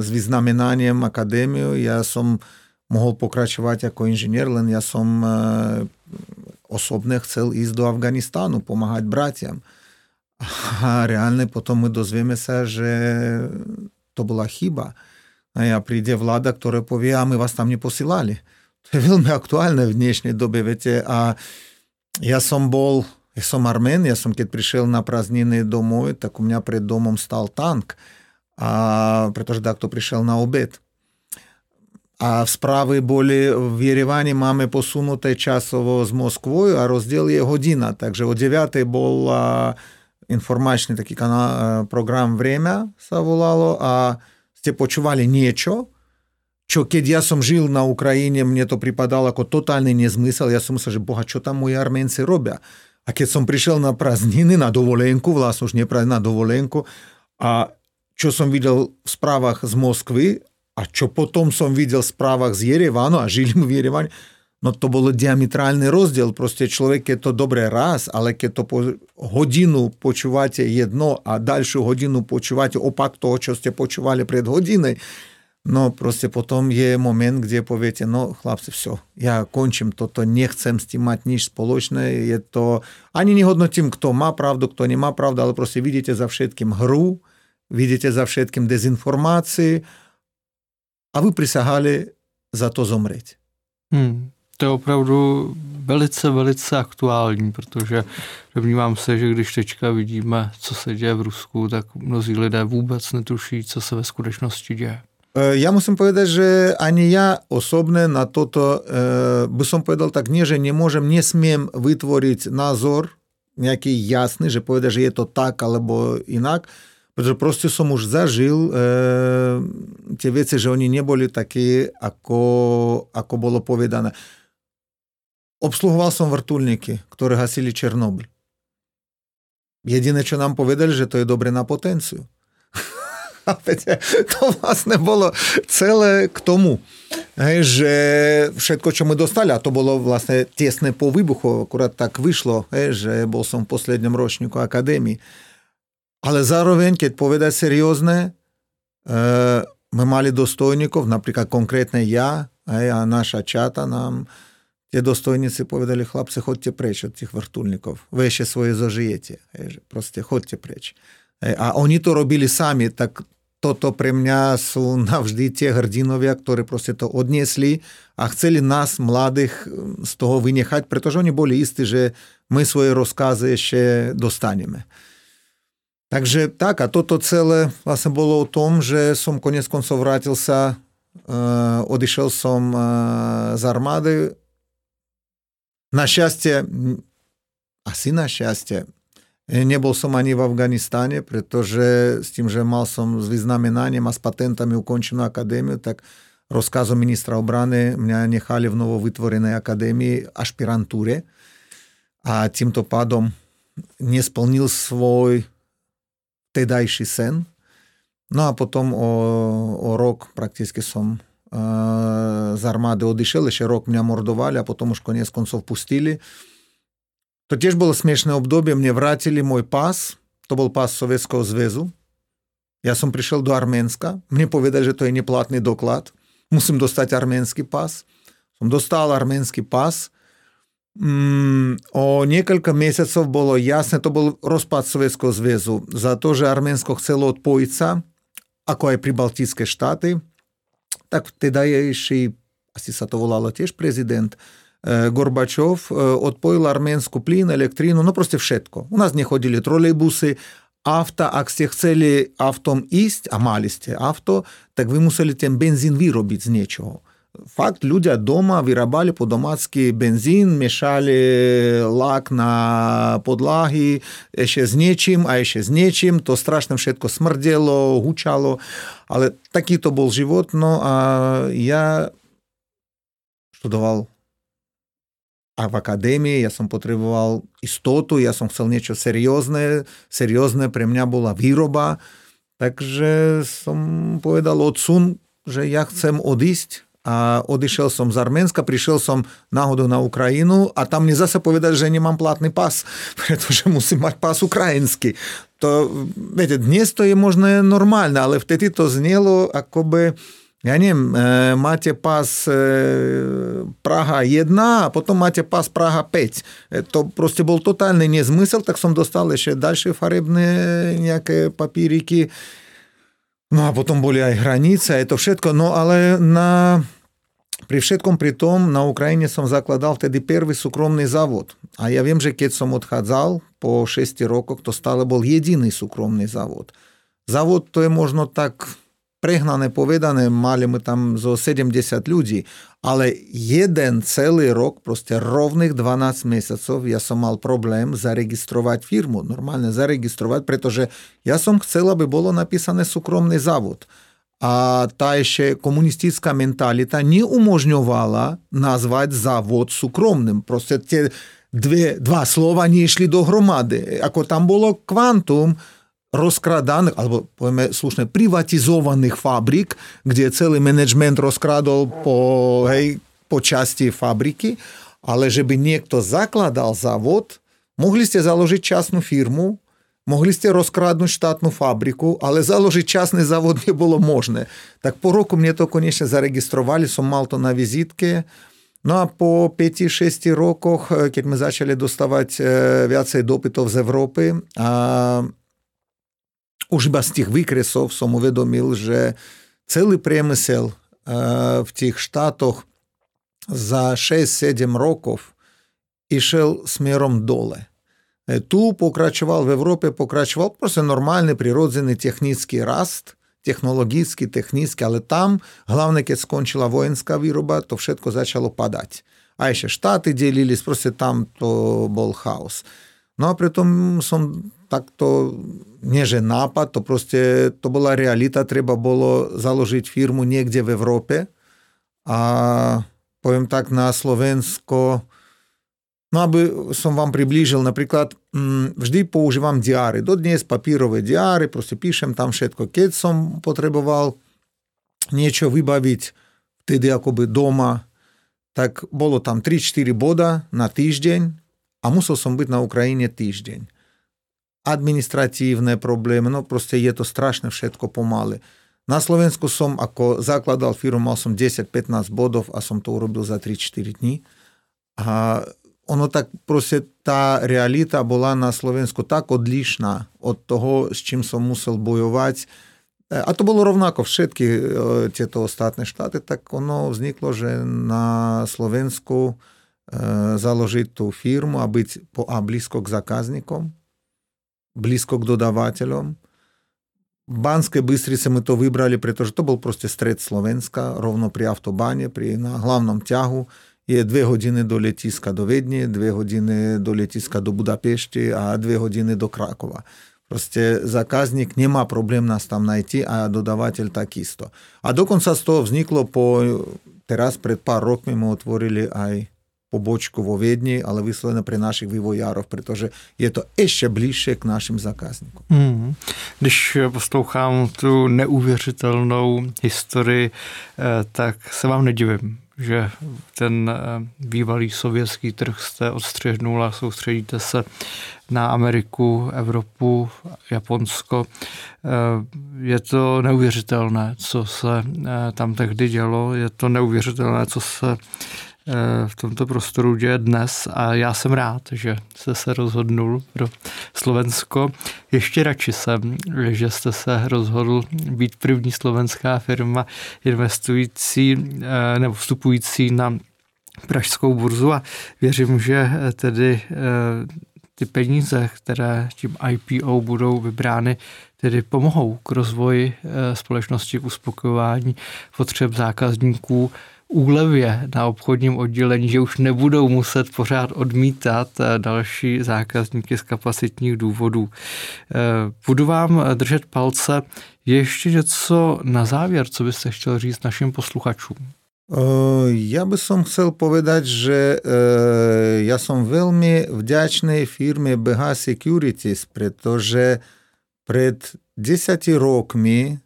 s vyznamenaním akadémiu, ja som mohol pokračovať ako inžinier, len ja som osobne chcel ísť do Afganistánu, pomáhať bratiam. A reálne potom my dozvieme sa, že to bola chyba а прийде влада, яка пові, а ми вас там не посилали. Це вельми актуально в днішній добі. Віте, а я сам був, я сам армен, я сам, коли прийшов на празднини домой, так у мене перед домом став танк, а, притож да, хто прийшов на обід. A sprawy były w Jerewanie mamy posunute czasowo z Moskwą, a rozdział jest godzina. Także о 9 był informacyjny taki kanał, program Время zawolało, a ste počúvali niečo, čo keď ja som žil na Ukrajine, mne to pripadalo ako totálny nezmysel. Ja som myslel, že boha, čo tam moji Arménci robia. A keď som prišiel na prázdniny, na dovolenku, vlastne už nie na dovolenku, a čo som videl v správach z Moskvy, a čo potom som videl v správach z Jerevanu, a žili v Jerevane, no to bolo diametrálny rozdiel. Proste človek, keď to dobre raz, ale keď to po hodinu počúvate jedno a ďalšiu hodinu počúvate opak toho, čo ste počúvali pred hodinej, No proste potom je moment, kde poviete, no chlapci, все, ja končím toto, nechcem s tým mať nič spoločné, je to, ani nehodnotím, kto má pravdu, kto nemá pravdu, ale proste vidíte za všetkým hru, vidíte za všetkým dezinformácie a vy prisahali za to zomřít. Hmm. To je opravdu velice, velice aktuální, protože domnívám se, že když teďka vidíme, co se děje v Rusku, tak mnozí lidé vůbec netuší, co se ve skutečnosti děje. Ja musím povedať, že ani ja osobne na toto by som povedal tak nie, že nemôžem, nesmiem vytvoriť názor nejaký jasný, že povedať, že je to tak alebo inak, pretože proste som už zažil e, tie veci, že oni neboli také, ako, ako bolo povedané. Obsluhoval som vrtulníky, ktoré hasili Černobyl. Čo nám povedali, že to je dobre na potenciu. To vlastne bolo celé k tomu, že všetko, čo my dostali, a to bolo vlastne tesné po výbuchu, akurát tak vyšlo, že bol som v poslednom ročníku akadémii. Ale zároveň, keď povedať seriózne, e, my mali dostojníkov, napríklad konkrétne ja a naša čata nám tie dostojníci povedali, chlapci, chodte preč od tých vrtulníkov. Vy ešte svoje zažijete. Hej, že proste chodte preč. Hej, a oni to robili sami, tak toto pre mňa sú navždy tie hrdinovia, ktorí proste to odniesli a chceli nás, mladých, z toho vynechať, pretože oni boli istí, že my svoje rozkazy ešte dostaneme. Takže tak, a toto celé vlastne bolo o tom, že som konec koncov vrátil sa, uh, odišiel som uh, z armády. Našťastie, asi našťastie, Nebol som ani v Afganistáne, pretože s tým, že mal som s vyznamenaním a s patentami ukončenú akadémiu, tak rozkazom ministra obrany mňa nechali v novo vytvorenej akadémii ašpirantúre a týmto pádom nesplnil svoj tedajší sen. No a potom o, o rok prakticky som z armády odišiel, ešte rok mňa mordovali a potom už konec koncov pustili. To tiež bolo smiešné obdobie, mne vrátili môj pás, to bol pás Sovietskeho zväzu. Ja som prišiel do Arménska, mne povedali, že to je neplatný doklad, musím dostať arménsky pás. Som dostal arménsky pás, Mm, o niekoľko mesiacov bolo jasné, to bol rozpad Sovietskeho zväzu. Za to, že Arménsko chcelo odpojiť sa, ako aj pribaltické štáty, tak vtedajší, asi sa to volalo Горбачов е, отпоил армянску плин, электрину, ну просто všetko. У нас не ходили троллейбусы, авто, а все хотели автом ість, а малісті авто, так ви мусили тим бензин виробити з нічого. Ľudia doma vyrábali po domácky benzín, miešali lak na podlahy ešte s niečím a ešte s niečím. To strašne všetko smrdelo, hučalo, ale taký to bol život. No a ja študoval a v akadémii, ja som potreboval istotu, ja som chcel niečo seriózne, seriózne pre mňa bola výroba, takže som povedal odsun, že ja chcem odísť odešel som z Arménska, prišiel som náhodou na Ukrajinu a tam mi zase povedať, že nemám platný pas, pretože musím mať pas ukrajinský. To, viete, dnes to je možno normálne, ale vtedy to znelo akoby... Я не, мати пас Прага 1, а потім мати пас Прага 5. То просто був тотальний незмисел, так сам достали ще далі фаребні ніякі папірики. Ну, а потім були і границі, і то все. Ну, але на pri všetkom pri tom na Ukrajine som zakladal vtedy prvý súkromný závod. A ja viem, že keď som odchádzal po 6 rokoch, to stále bol jediný súkromný závod. Závod to je možno tak prehnané povedané, mali my tam zo 70 ľudí, ale jeden celý rok, proste rovných 12 mesiacov, ja som mal problém zaregistrovať firmu, normálne zaregistrovať, pretože ja som chcel, aby bolo napísané súkromný závod. A tá ešte komunistická mentalita neumožňovala nazvať závod súkromným. Proste tie dve, dva slova nešli dohromady. Ako tam bolo kvantum, rozkradaných, alebo povieme slušne, privatizovaných fabrik, kde celý management rozkradol po, hej, po časti fabriky, ale že by niekto zakladal závod, mohli ste založiť časnú firmu, Моглисти раскраднуть штатну фабрику, але заложить частный завод не было можно. Так по року мне то, конечно, зарегистрировали, сам мал на визитке. Ну а по 5-6 роках, е, коли мы начали доставать е, вяцей допитов з Європи, а Уж без тих викресов сам уведомил, що цілий примисел е, в тих штатах за 6-7 років ішов сміром доле. smerom dole. Tu pokračoval, v Európe pokračoval proste normálny prirodzený technický rast, technologický, technický, ale tam, hlavne keď skončila vojenská výroba, to všetko začalo padať. A ešte štáty delilись, proste tam to bol chaos. No a pritom som takto, nie že nápad, to proste, to bola realita, treba bolo založiť firmu niekde v Európe a poviem tak na Slovensko, no aby som vám priblížil, napríklad mm, vždy používam diáry, dodnes papírové diáry, proste píšem tam všetko. Keď som potreboval niečo vybaviť vtedy akoby doma, tak bolo tam 3-4 boda na týždeň, a musel som byť na Ukrajine týždeň. Administratívne problémy, no proste je to strašne všetko pomaly. Na Slovensku som ako zakladal firmu, mal som 10-15 bodov a som to urobil za 3-4 dní. A ono tak proste tá realita bola na Slovensku tak odlišná od toho, s čím som musel bojovať. A to bolo rovnako všetky tieto ostatné štáty, tak ono vzniklo, že na Slovensku заложить ту фирму, а быть а близко к заказникам, близко к додавателям. В Банской Быстрице мы то выбрали, потому что то был просто стрет Словенска, ровно при автобане, при, на главном тягу. Є дві години до летіска до Відні, дві години до летіска до Будапешти, а дві години до Кракова. Proste zákazník nemá problém nás tam najти a dodavateľ takisto. A dokonca z toho vzniklo po, teraz pred pár rokmi мы otvorili aj pobočku vo Viedni, ale vyslovene pre našich vývojárov, protože je to ještě blíže k našim zákazníkům. Hmm. Když poslouchám tu neuvěřitelnou historii, eh, tak se vám nedivím, že ten eh, bývalý sovětský trh jste odstřihnul a soustředíte se na Ameriku, Evropu, Japonsko. Eh, je to neuvěřitelné, co se tam tehdy dělo, je to neuvěřitelné, co se v tomto prostoru děje dnes a já jsem rád, že jste se rozhodnul pro Slovensko. Ještě radši jsem, že jste se rozhodl být první slovenská firma investující eh, nebo vstupující na pražskou burzu a věřím, že tedy eh, ty peníze, které tím IPO budou vybrány, tedy pomohou k rozvoji eh, společnosti, k uspokojování potřeb zákazníků, úlevě na obchodním oddělení, že už nebudou muset pořád odmítat eh, další zákazníky z kapacitních důvodů. Eh, budu vám držet palce. Ještě něco na závěr, co byste chtěl říct našim posluchačům? Ja by som chcel povedať, že ja som veľmi vďačný firme BH Securities, pretože pred 10 rokmi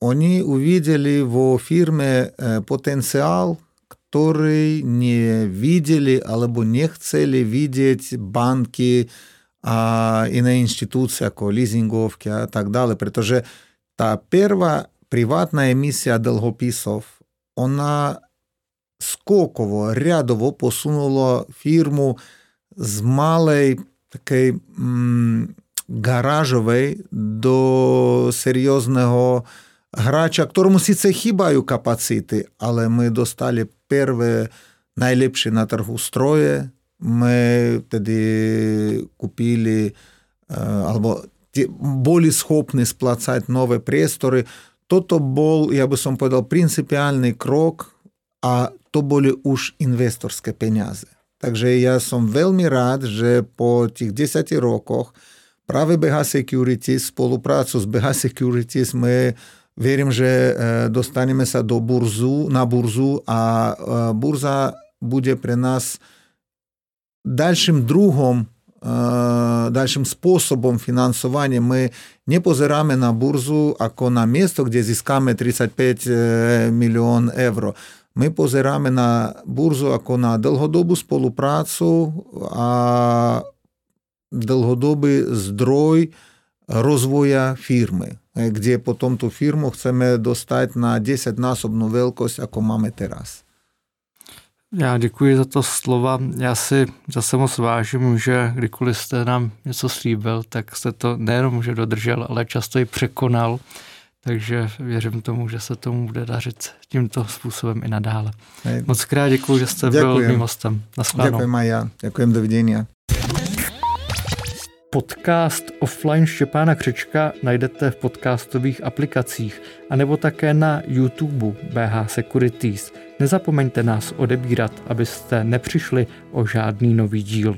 они увидели в фирме э, потенциал, который не видели або не хотели видеть банки а, и на институциях, лизинговки и так далее. Потому что та первая приватная эмиссия долгописов, она скоково, рядово посунула фирму з малої такої м, до серйозного грача, якому це хібаю капацити, але ми достали перше найліпші на торгу строї. Ми тоді купили або були схопні сплацати нові простори. Toto bol, ja by som povedal, principiálny krok a to boli už investorské peniaze. Takže ja som veľmi rád, že po tých 10 rokoch práve BH Securities, spoluprácu s BH Securities sme verím, že dostaneme sa do burzu, na burzu a burza bude pre nás ďalším druhom дальшим способом фінансування ми не позираємо на бурзу, ако на місто, де зіскаме 35 мільйон євро. Ми позираємо на бурзу, ако на довгодобу співпрацю, а довгодобий здрой розвоя фірми, Eh, kde potom tu firmu chceme dostat na 10 násobnou velikost, jako máme teraz. Já děkuji za to slova. Já si zase moc vážím, že kdykoliv jste nám něco slíbil, tak jste to nejenom že dodržel, ale často i překonal. Takže věřím tomu, že se tomu bude dařit tímto způsobem i nadále. Eh, moc krát děkuji, že jste děkujem. byl mým hostem. Děkuji, Maja. Děkuji, do. Podcast Offline Štěpána Křečka najdete v podcastových aplikacích anebo také na YouTube BH Securities. Nezapomeňte nás odebírat, abyste nepřišli o žádný nový díl.